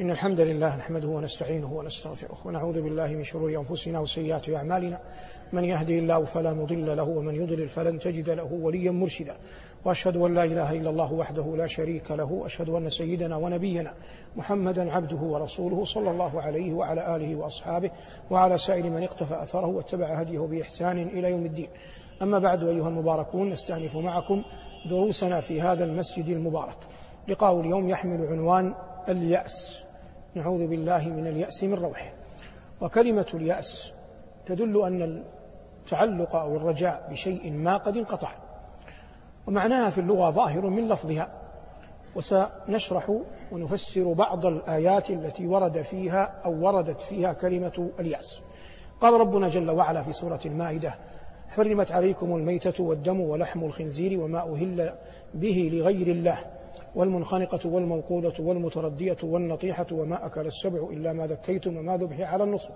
إن الحمد لله نحمده ونستعينه ونستغفره ونعوذ بالله من شرور أنفسنا وسيئات أعمالنا. من يهدي الله فلا مضل له ومن يضلل فلن تجد له وليا مرشدا. وأشهد أن لا إله إلا الله وحده لا شريك له. وأشهد أن سيدنا ونبينا محمدا عبده ورسوله صلى الله عليه وعلى آله وأصحابه وعلى سائر من اقتفى أثره واتبع هديه بإحسان إلى يوم الدين. أما بعد أيها المباركون نستأنف معكم دروسنا في هذا المسجد المبارك. لقاء اليوم يحمل عنوان اليأس. نعوذ بالله من اليأس من روحه. وكلمة اليأس تدل أن التعلق أو الرجاء بشيء ما قد انقطع. ومعناها في اللغة ظاهر من لفظها. وسنشرح ونفسر بعض الآيات التي ورد فيها أو وردت فيها كلمة اليأس. قال ربنا جل وعلا في سورة المائدة حرمت عليكم الميتة والدم ولحم الخنزير وما أهل به لغير الله والمنخنقة والموقوذة والمتردية والنطيحة وما أكل السبع إلا ما ذكيتم وما ذبح على النصب.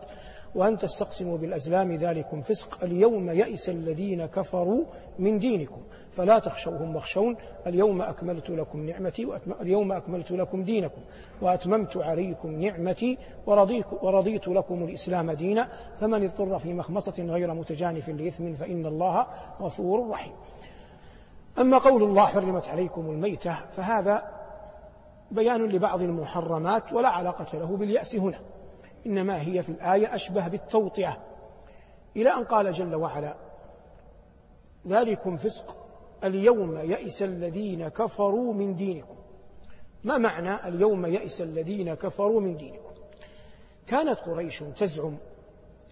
وأن تستقسموا بالأزلام ذلكم فسق. اليوم يئس الذين كفروا من دينكم. فلا تخشوهم واخشون. اليوم أكملت لكم نعمتي اليوم أكملت لكم دينكم. وأتممت عليكم نعمتي ورضيت لكم الإسلام دينا. فمن اضطر في مخمصة غير متجانف لإثم فإن الله غفور رحيم. أما قول الله حرمت عليكم الميتة فهذا بيان لبعض المحرمات ولا علاقة له باليأس هنا. إنما هي في الآية أشبه بالتوطئة. إلى أن قال جل وعلا ذلكم فسق اليوم يئس الذين كفروا من دينكم. ما معنى اليوم يئس الذين كفروا من دينكم؟ كانت قريش تزعم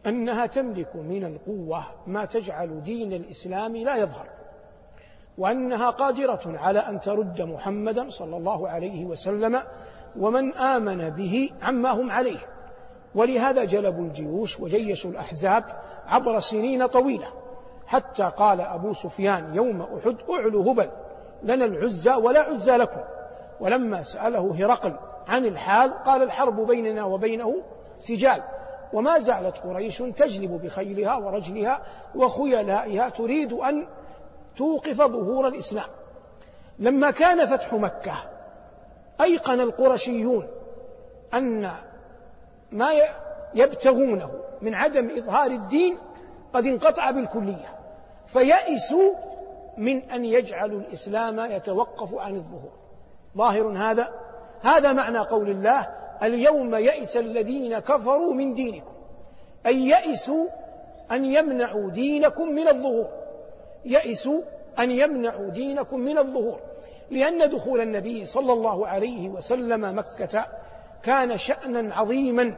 أنها تملك من القوة ما تجعل دين الإسلام لا يظهر. وأنها قادرة على أن ترد محمدا صلى الله عليه وسلم ومن آمن به عما هم عليه. ولهذا جلبوا الجيوش وجيشوا الأحزاب عبر سنين طويلة حتى قال أبو سفيان يوم أحد أعلو هبل لنا العزى ولا عزى لكم. ولما سأله هرقل عن الحال قال الحرب بيننا وبينه سجال وما زالت قريش تجلب بخيلها ورجلها وخيلائها تريد أن توقف ظهور الإسلام. لما كان فتح مكة أيقن القرشيون أن ما يبتغونه من عدم إظهار الدين قد انقطع بالكلية فيئسوا من أن يجعلوا الإسلام يتوقف عن الظهور. ظاهر هذا؟ هذا معنى قول الله اليوم يئس الذين كفروا من دينكم أي يئسوا أن يمنعوا دينكم من الظهور. يئسوا أن يمنعوا دينكم من الظهور لأن دخول النبي صلى الله عليه وسلم مكة كان شأنا عظيما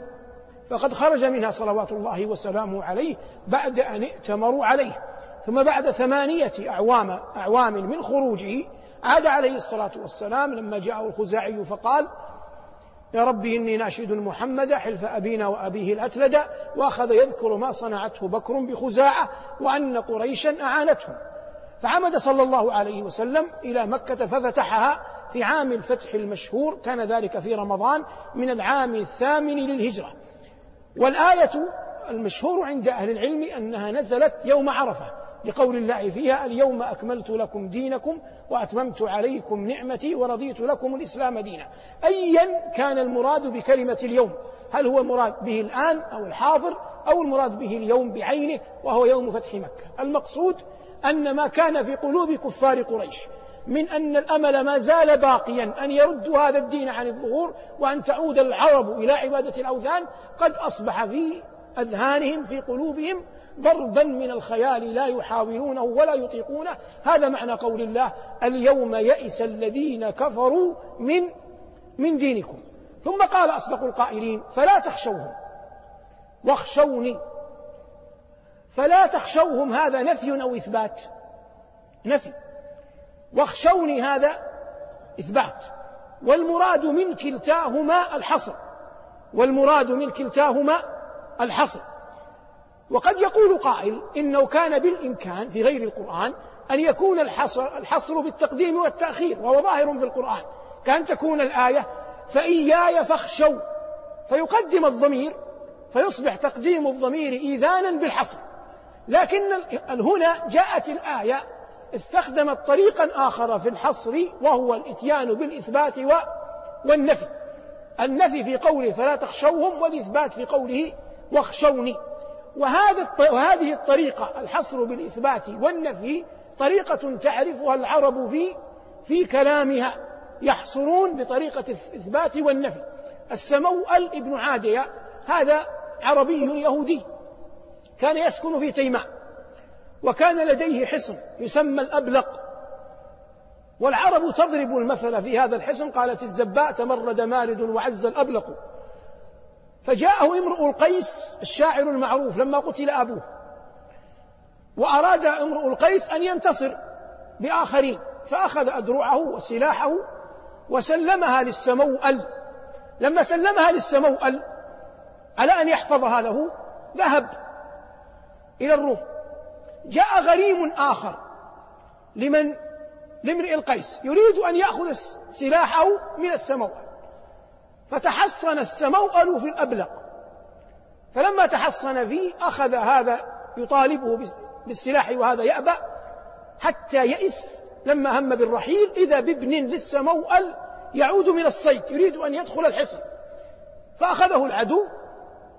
فقد خرج منها صلوات الله وسلامه عليه بعد أن ائتمروا عليه. ثم بعد ثمانية أعوام أعوام من خروجه عاد عليه الصلاة والسلام لما جاءه الخزاعي فقال يا ربي إني ناشد محمد حلف أبينا وأبيه الأتلد وأخذ يذكر ما صنعته بكر بخزاعة وأن قريشا أعانتهم. فعمد صلى الله عليه وسلم إلى مكة ففتحها في عام الفتح المشهور كان ذلك في رمضان من العام الثامن للهجرة. والآية المشهور عند أهل العلم أنها نزلت يوم عرفة. لقول الله فيها اليوم أكملت لكم دينكم وأتممت عليكم نعمتي ورضيت لكم الإسلام دينا. أيا كان المراد بكلمة اليوم. هل هو المراد به الآن أو الحاضر أو المراد به اليوم بعينه وهو يوم فتح مكة. المقصود أن ما كان في قلوب كفار قريش من أن الأمل ما زال باقيا أن يردوا هذا الدين عن الظهور وأن تعود العرب إلى عبادة الأوثان قد أصبح في أذهانهم في قلوبهم ضربا من الخيال لا يحاولونه ولا يطيقونه هذا معنى قول الله اليوم يئس الذين كفروا من من دينكم. ثم قال أصدق القائلين فلا تخشوهم. واخشوني. فلا تخشوهم هذا نفي أو إثبات؟ نفي. واخشوني هذا إثبات. والمراد من كلتاهما الحصر. والمراد من كلتاهما الحصر. وقد يقول قائل إنه كان بالإمكان في غير القرآن أن يكون الحصر, الحصر بالتقديم والتأخير وهو ظاهر في القرآن. كأن تكون الآية فإياي فاخشوا. فيقدم الضمير فيصبح تقديم الضمير إيذانا بالحصر. لكن هنا جاءت الآية استخدمت طريقا آخر في الحصر وهو الإتيان بالإثبات والنفي. النفي في قوله فلا تخشوهم والإثبات في قوله واخشوني. وهذا وهذه الطريقة الحصر بالإثبات والنفي طريقة تعرفها العرب في في كلامها. يحصرون بطريقة الإثبات والنفي. السموأل ابن عادية هذا عربي يهودي كان يسكن في تيماء وكان لديه حصن يسمى الأبلق. والعرب تضرب المثل في هذا الحصن قالت الزباء تمرد مارد وعز الأبلق. فجاءه امرؤ القيس الشاعر المعروف لما قتل أبوه وأراد امرؤ القيس أن ينتصر بآخرين فأخذ أدرعه وسلاحه وسلمها للسموأل. لما سلمها للسموأل على أن يحفظها له ذهب إلى الروم. جاء غريم آخر لمن؟ لامرئ القيس يريد أن يأخذ سلاحه من السموأل. فتحصن السموأل في الأبلق. فلما تحصن فيه أخذ هذا يطالبه بالسلاح وهذا يأبى حتى يئس لما هم بالرحيل إذا بابن للسموأل يعود من الصيد يريد أن يدخل الحصن. فأخذه العدو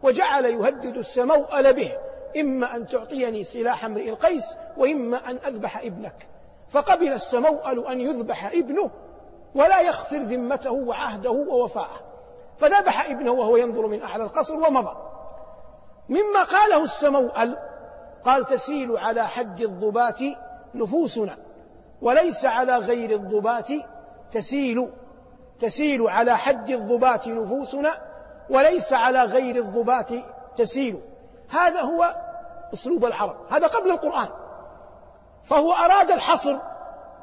وجعل يهدد السموأل به إما أن تعطيني سلاح امرئ القيس وإما أن أذبح ابنك. فقبل السموأل أن يذبح ابنه ولا يخفر ذمته وعهده ووفاءه. فذبح ابنه وهو ينظر من أعلى القصر ومضى. مما قاله السموأل قال تسيل على حد الضبات نفوسنا وليس على غير الضبات تسيل. تسيل على حد الضبات نفوسنا وليس على غير الضبات تسيل. هذا هو أسلوب العرب. هذا قبل القرآن. فهو أراد الحصر.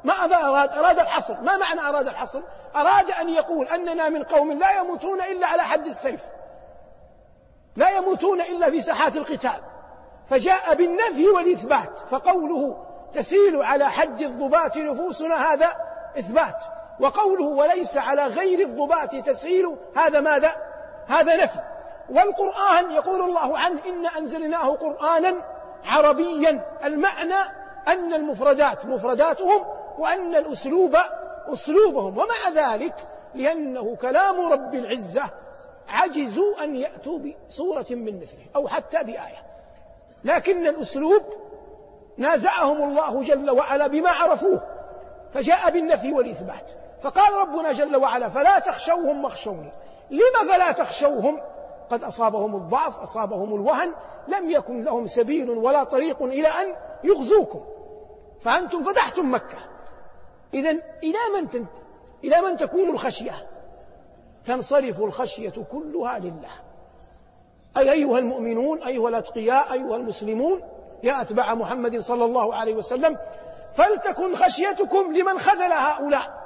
ماذا اراد أراد الحصر. ما معنى أراد الحصر؟ أراد أن يقول أننا من قوم لا يموتون إلا على حد السيف. لا يموتون إلا في ساحات القتال. فجاء بالنفي والإثبات فقوله تسيل على حد الضباط نفوسنا هذا إثبات وقوله وليس على غير الضباط تسيل هذا ماذا؟ هذا نفي. والقرآن يقول الله عنه إن أنزلناه قرآنا عربيا المعنى أن المفردات مفرداتهم وأن الأسلوب أسلوبهم ومع ذلك لأنه كلام رب العزة عجزوا أن يأتوا بصورة من مثله أو حتى بآية. لكن الأسلوب نازعهم الله جل وعلا بما عرفوه فجاء بالنفي والإثبات. فقال ربنا جل وعلا فلا تخشوهم واخشوني لم فلا تخشوهم؟ قد أصابهم الضعف أصابهم الوهن لم يكن لهم سبيل ولا طريق إلى أن يغزوكم فأنتم فتحتم مكة. إذا إلى من تنت إلى من تكون الخشية؟ تنصرف الخشية كلها لله. أي أيها المؤمنون أيها الأتقياء أيها المسلمون يا أتباع محمد صلى الله عليه وسلم فلتكن خشيتكم لمن خذل هؤلاء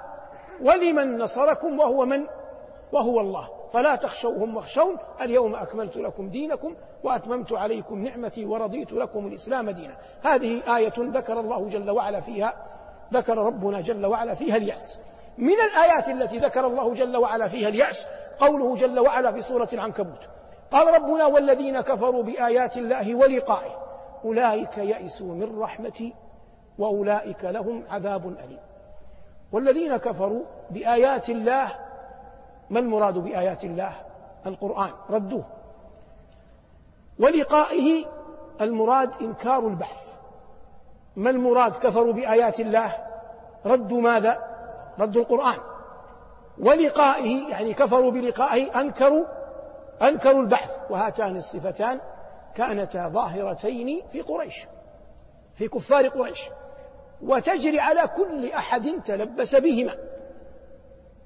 ولمن نصركم وهو من؟ وهو الله. فلا تخشوهم واخشون اليوم أكملت لكم دينكم وأتممت عليكم نعمتي ورضيت لكم الإسلام دينا. هذه آية ذكر الله جل وعلا فيها ذكر ربنا جل وعلا فيها اليأس. من الآيات التي ذكر الله جل وعلا فيها اليأس قوله جل وعلا في سورة العنكبوت. قال ربنا والذين كفروا بآيات الله ولقائه أولئك يئسوا من رحمتي وأولئك لهم عذاب أليم. والذين كفروا بآيات الله ما المراد بآيات الله؟ القرآن ردوه. ولقائه المراد إنكار البعث ما المراد كفروا بآيات الله؟ ردوا ماذا؟ ردوا القرآن. ولقائه يعني كفروا بلقائه أنكروا أنكروا البعث وهاتان الصفتان كانتا ظاهرتين في قريش في كفار قريش. وتجري على كل أحد تلبس بهما.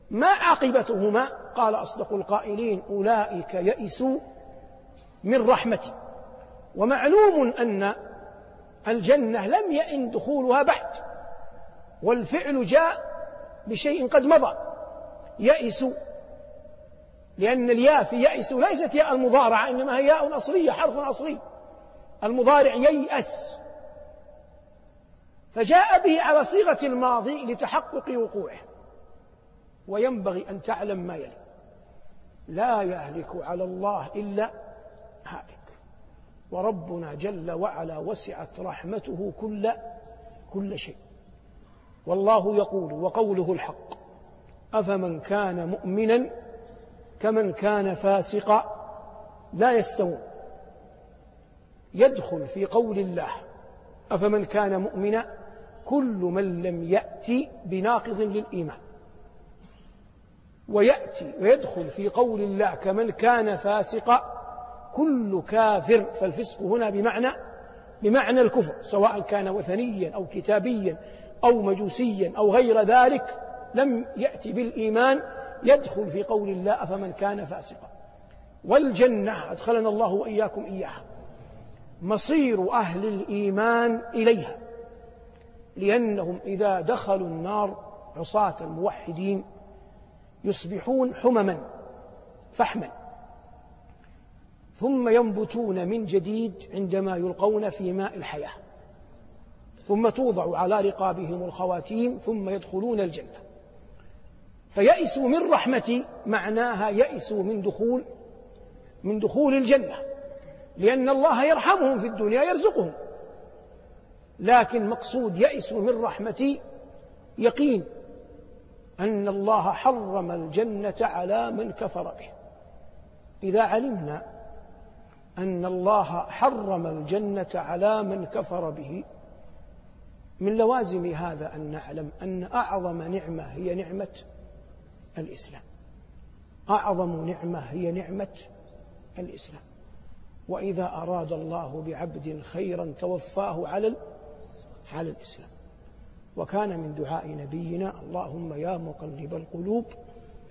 ما عاقبتهما؟ قال أصدق القائلين أولئك يئسوا من رحمتي. ومعلوم أن الجنة لم يئن دخولها بعد والفعل جاء بشيء قد مضى يئسوا لأن الياء في يئس ليست ياء المضارعة إنما هي ياء أصلية حرف أصلي المضارع ييأس. فجاء به على صيغة الماضي لتحقق وقوعه وينبغي أن تعلم ما يلي. لا يهلك على الله إلا هالك وربنا جل وعلا وسعت رحمته كل كل شيء. والله يقول وقوله الحق أفمن كان مؤمنا كمن كان فاسقا لا يستوون. يدخل في قول الله أفمن كان مؤمنا كل من لم يأتي بناقض للإيمان. ويأتي ويدخل في قول الله كمن كان فاسقا كل كافر فالفسق هنا بمعنى بمعنى الكفر سواء كان وثنيا أو كتابيا أو مجوسيا أو غير ذلك لم يأتي بالإيمان يدخل في قول الله أفمن كان فاسقا. والجنة أدخلنا الله وإياكم إياها. مصير أهل الإيمان إليها لأنهم إذا دخلوا النار عصاة الموحدين يصبحون حمما فحما. ثم ينبتون من جديد عندما يلقون في ماء الحياة. ثم توضع على رقابهم الخواتيم ثم يدخلون الجنة. فيئسوا من رحمتي معناها يئسوا من دخول من دخول الجنة. لأن الله يرحمهم في الدنيا يرزقهم. لكن مقصود يئسوا من رحمتي يقين أن الله حرم الجنة على من كفر به. إذا علمنا أن الله حرم الجنة على من كفر به. من لوازم هذا أن نعلم أن أعظم نعمة هي نعمة الإسلام. أعظم نعمة هي نعمة الإسلام. وإذا أراد الله بعبد خيرا توفاه على على الإسلام. وكان من دعاء نبينا اللهم يا مقلب القلوب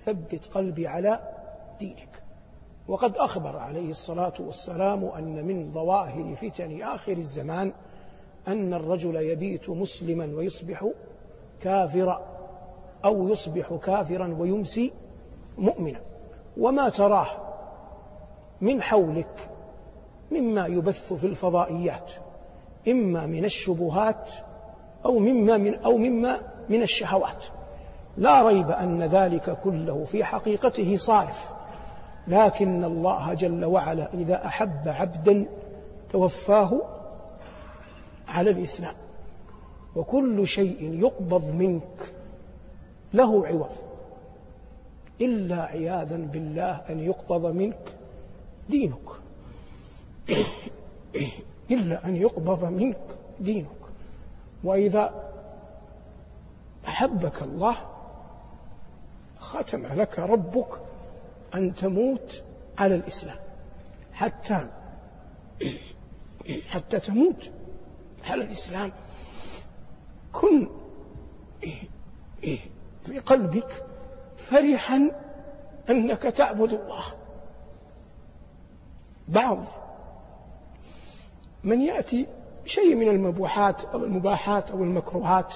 ثبت قلبي على دينك. وقد أخبر عليه الصلاة والسلام أن من ظواهر فتن آخر الزمان أن الرجل يبيت مسلما ويصبح كافرا أو يصبح كافرا ويمسي مؤمنا. وما تراه من حولك مما يبث في الفضائيات إما من الشبهات أو مما من أو مما من الشهوات. لا ريب أن ذلك كله في حقيقته صارف. لكن الله جل وعلا إذا أحب عبدا توفاه على الإسلام. وكل شيء يقبض منك له عوض. إلا عياذا بالله أن يقبض منك دينك. إلا أن يقبض منك دينك. وإذا أحبك الله ختم لك ربك أن تموت على الإسلام. حتى حتى تموت على الإسلام. كن في قلبك فرحا أنك تعبد الله. بعض من يأتي شيء من المبوحات أو المباحات أو المكروهات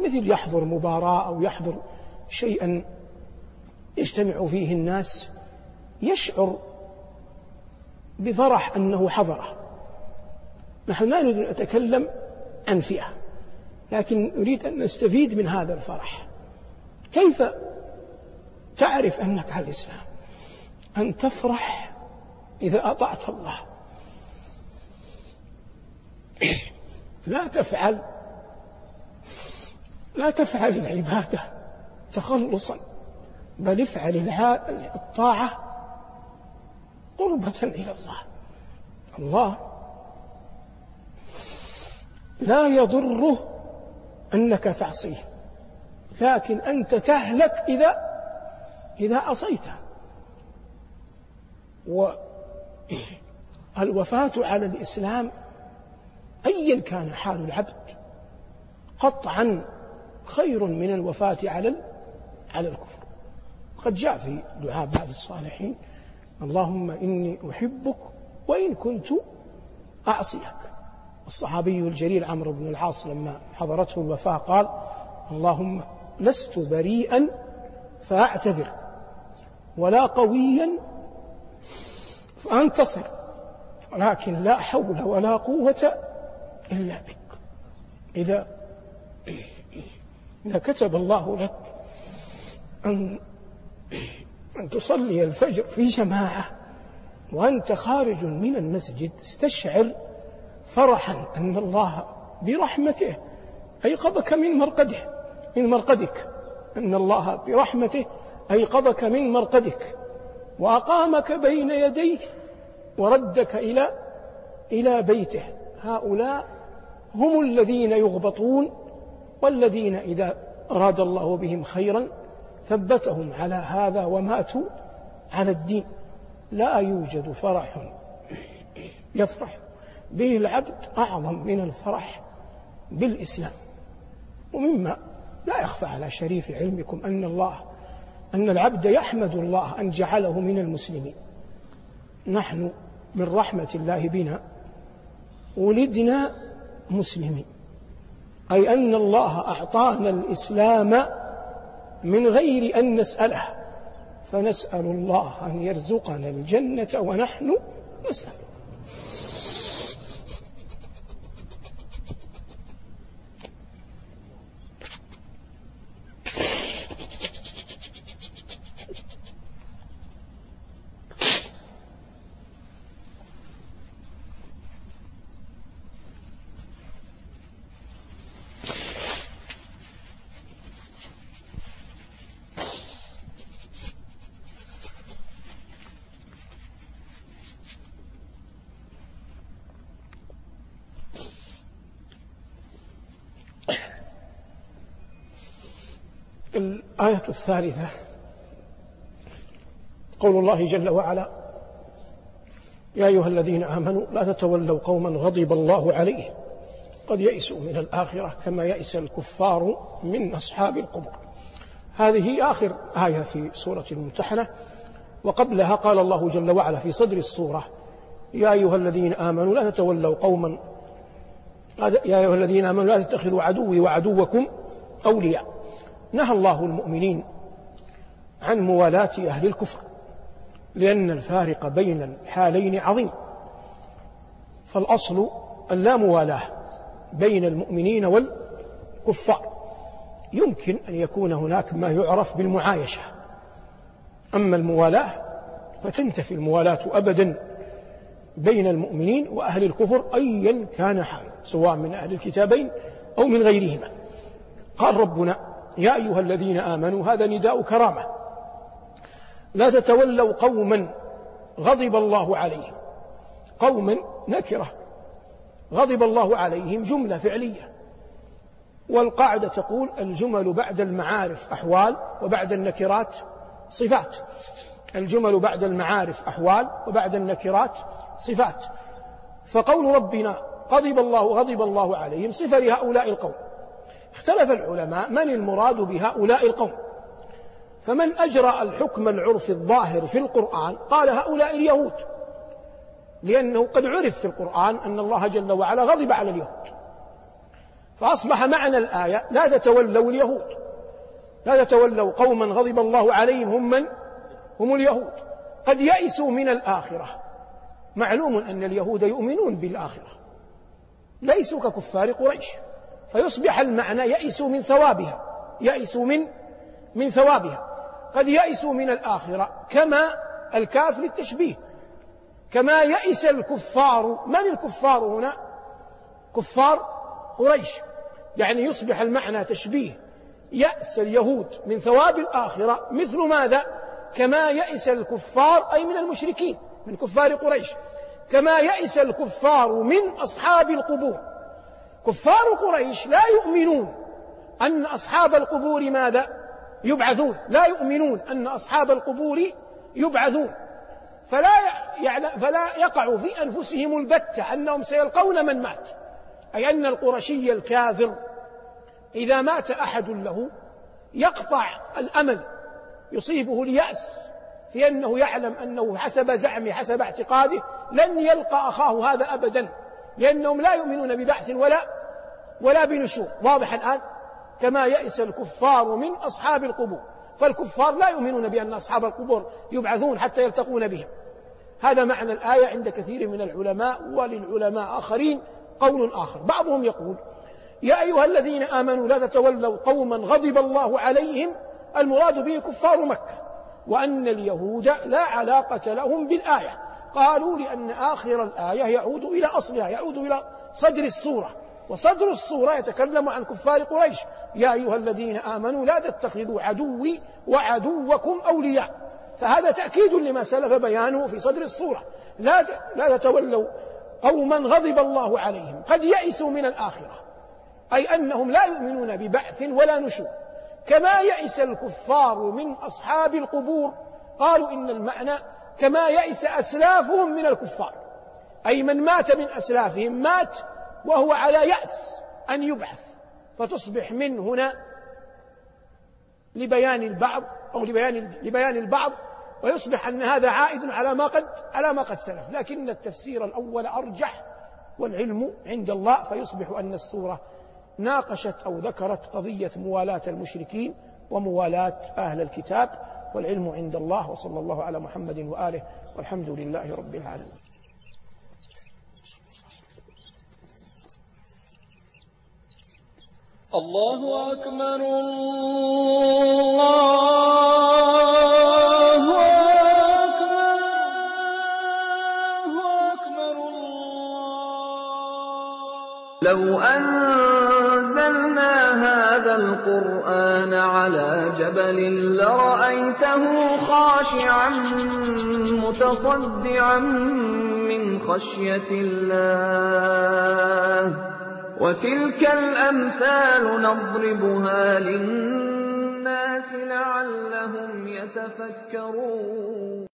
مثل يحضر مباراة أو يحضر شيئا يجتمع فيه الناس يشعر بفرح أنه حضره. نحن لا نريد أن نتكلم عن فئة لكن نريد أن نستفيد من هذا الفرح. كيف تعرف أنك على الإسلام؟ أن تفرح إذا أطعت الله. لا تفعل لا تفعل العبادة تخلصا. بل افعل الطاعة قربة إلى الله. الله لا يضره أنك تعصيه لكن أنت تهلك إذا إذا عصيته. والوفاة على الإسلام أيا كان حال العبد قطعا خير من الوفاة على على الكفر. قد جاء في دعاء بعض الصالحين. اللهم إني أحبك وإن كنت أعصيك. الصحابي الجليل عمرو بن العاص لما حضرته الوفاة قال اللهم لست بريئا فأعتذر ولا قويا فأنتصر ولكن لا حول ولا قوة إلا بك. إذا إذا كتب الله لك أن أن تصلي الفجر في جماعة وأنت خارج من المسجد استشعر فرحا أن الله برحمته أيقظك من مرقده من مرقدك. أن الله برحمته أيقظك من مرقدك. وأقامك بين يديه وردك إلى إلى بيته. هؤلاء هم الذين يغبطون والذين إذا أراد الله بهم خيرا ثبتهم على هذا وماتوا على الدين. لا يوجد فرح يفرح به العبد أعظم من الفرح بالإسلام. ومما لا يخفى على شريف علمكم أن الله أن العبد يحمد الله أن جعله من المسلمين. نحن من رحمة الله بنا ولدنا مسلمين. أي أن الله أعطانا الإسلام من غير أن نسأله. فنسأل الله أن يرزقنا الجنة ونحن نسأل الآية الثالثة. قول الله جل وعلا يا أيها الذين آمنوا لا تتولوا قوما غضب الله عليهم قد يئسوا من الآخرة كما يئس الكفار من أصحاب القبور. هذه آخر آية في سورة الممتحنة. وقبلها قال الله جل وعلا في صدر السورة يا أيها الذين آمنوا لا تتولوا قوما يا أيها الذين آمنوا لا تتخذوا عدوي وعدوكم أولياء. نهى الله المؤمنين عن موالاة أهل الكفر لأن الفارق بين الحالين عظيم. فالأصل اللا موالاة بين المؤمنين والكفار. يمكن أن يكون هناك ما يعرف بالمعايشة. أما الموالاة فتنتفي الموالاة أبدا بين المؤمنين وأهل الكفر أيا كان حال سواء من أهل الكتابين أو من غيرهما. قال ربنا يا أيها الذين آمنوا هذا نداء كرامة. لا تتولوا قوما غضب الله عليهم. قوما نكرة. غضب الله عليهم جملة فعلية. والقاعدة تقول الجمل بعد المعارف أحوال وبعد النكرات صفات. الجمل بعد المعارف أحوال وبعد النكرات صفات. فقول ربنا غضب الله غضب الله عليهم صفة لهؤلاء القوم. اختلف العلماء من المراد بهؤلاء القوم. فمن أجرى الحكم العرفي الظاهر في القرآن قال هؤلاء اليهود لأنه قد عرف في القرآن أن الله جل وعلا غضب على اليهود. فأصبح معنى الآية لا تتولوا اليهود لا تتولوا قوما غضب الله عليهم هم من؟ هم اليهود. قد يئسوا من الآخرة. معلوم أن اليهود يؤمنون بالآخرة. ليسوا ككفار قريش. فيصبح المعنى يئسوا من ثوابها يئسوا من من ثوابها. قد يئسوا من الآخرة كما الكاف للتشبيه. كما يئس الكفار من الكفار هنا؟ كفار قريش. يعني يصبح المعنى تشبيه. يأس اليهود من ثواب الآخرة مثل ماذا؟ كما يئس الكفار أي من المشركين من كفار قريش. كما يئس الكفار من أصحاب القبور. كفار قريش لا يؤمنون أن أصحاب القبور ماذا؟ يبعثون. لا يؤمنون أن أصحاب القبور يبعثون. فلا يعني فلا يقع في أنفسهم البتة أنهم سيلقون من مات. أي أن القرشي الكافر إذا مات أحد له يقطع الأمل يصيبه اليأس في أنه يعلم أنه حسب زعمه حسب اعتقاده لن يلقى أخاه هذا أبدا. لأنهم لا يؤمنون ببعث ولا ولا بنشور. واضح الآن؟ كما يئس الكفار من أصحاب القبور. فالكفار لا يؤمنون بأن أصحاب القبور يبعثون حتى يلتقون بهم. هذا معنى الآية عند كثير من العلماء وللعلماء آخرين قول آخر. بعضهم يقول يا أيها الذين آمنوا لا تتولوا قوما غضب الله عليهم المراد به كفار مكة وأن اليهود لا علاقة لهم بالآية. قالوا لأن آخر الآية يعود إلى أصلها يعود إلى صدر السورة. وصدر الصورة يتكلم عن كفار قريش. يا أيها الذين آمنوا لا تتخذوا عدوي وعدوكم أولياء. فهذا تأكيد لما سلف بيانه في صدر الصورة لا لا تتولوا قوما غضب الله عليهم. قد يئسوا من الآخرة. أي أنهم لا يؤمنون ببعث ولا نشور. كما يئس الكفار من أصحاب القبور. قالوا إن المعنى كما يئس أسلافهم من الكفار. أي من مات من أسلافهم مات وهو على يأس أن يبعث فتصبح من هنا لبيان البعض أو لبيان لبيان البعض ويصبح أن هذا عائد على ما قد على ما قد سلف. لكن التفسير الأول أرجح والعلم عند الله فيصبح أن السورة ناقشت أو ذكرت قضية موالاة المشركين وموالاة أهل الكتاب. والعلم عند الله وصلى الله على محمد وآله والحمد لله رب العالمين. الله أكبر الله أكبر الله أكبر لو أنزلنا هذا القرآن على جبل لرأيته خاشعا متصدعا من خشية الله. وتلك الأمثال نضربها للناس لعلهم يتفكرون.